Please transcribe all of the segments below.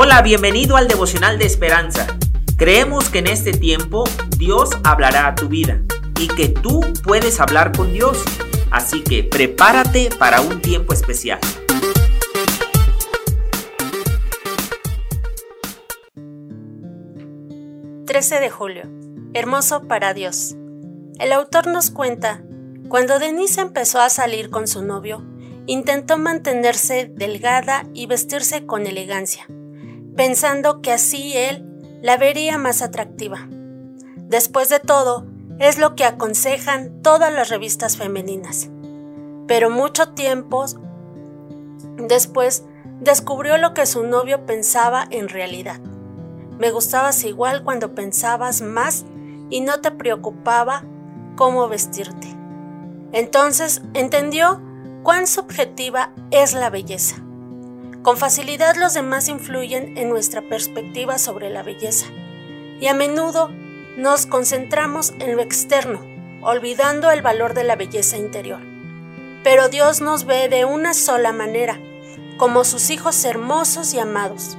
Hola, bienvenido al devocional de esperanza. Creemos que en este tiempo Dios hablará a tu vida y que tú puedes hablar con Dios. Así que prepárate para un tiempo especial. ...13 de julio... Hermoso para Dios. El autor nos cuenta... ...cuando Denise empezó a salir con su novio... ...intentó mantenerse delgada y vestirse con elegancia pensando que así él la vería más atractiva. Después de todo, es lo que aconsejan todas las revistas femeninas. Pero mucho tiempo después descubrió lo que su novio pensaba en realidad. Me gustabas igual cuando pensabas más y no te preocupaba cómo vestirte. Entonces entendió cuán subjetiva es la belleza. Con facilidad los demás influyen en nuestra perspectiva sobre la belleza y a menudo nos concentramos en lo externo, olvidando el valor de la belleza interior. Pero Dios nos ve de una sola manera, como sus hijos hermosos y amados.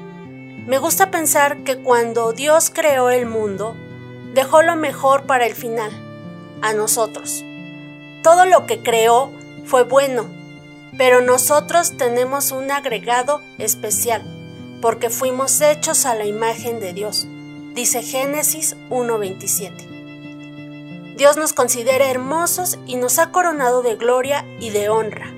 Me gusta pensar que cuando Dios creó el mundo, dejó lo mejor para el final, a nosotros. Todo lo que creó fue bueno pero nosotros tenemos un agregado especial, porque fuimos hechos a la imagen de Dios, dice Génesis 1.27. Dios nos considera hermosos y nos ha coronado de gloria y de honra.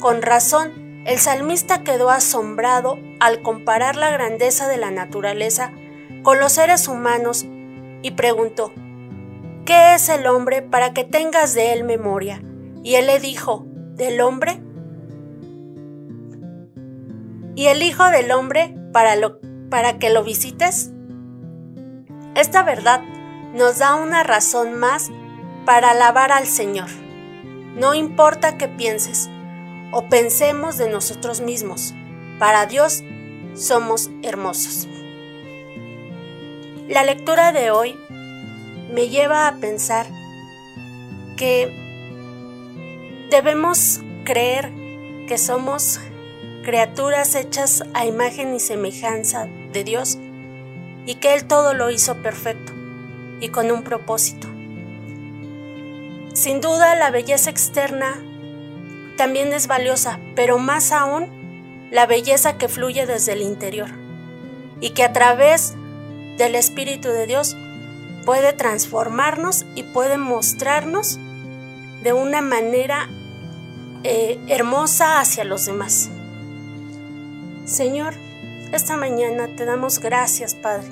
Con razón, el salmista quedó asombrado al comparar la grandeza de la naturaleza con los seres humanos y preguntó, ¿qué es el hombre para que tengas de él memoria? Y él le dijo, ¿del hombre? y el Hijo del Hombre para, lo, para que lo visites? Esta verdad nos da una razón más para alabar al Señor. No importa qué pienses o pensemos de nosotros mismos, para Dios somos hermosos. La lectura de hoy me lleva a pensar que debemos creer que somos criaturas hechas a imagen y semejanza de Dios, y que Él todo lo hizo perfecto y con un propósito. Sin duda la belleza externa también es valiosa, pero más aún la belleza que fluye desde el interior y que a través del Espíritu de Dios puede transformarnos y puede mostrarnos de una manera eh, hermosa hacia los demás. Señor, esta mañana te damos gracias, Padre,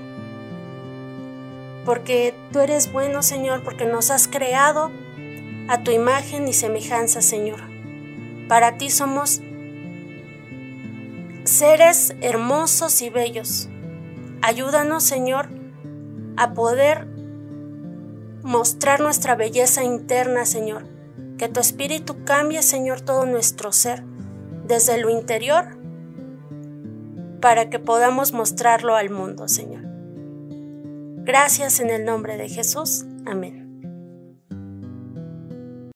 porque tú eres bueno, Señor, porque nos has creado a tu imagen y semejanza, Señor. Para ti somos seres hermosos y bellos. Ayúdanos, Señor, a poder mostrar nuestra belleza interna, Señor. Que tu espíritu cambie, Señor, todo nuestro ser, desde lo interior para que podamos mostrarlo al mundo, Señor. Gracias en el nombre de Jesús. Amén.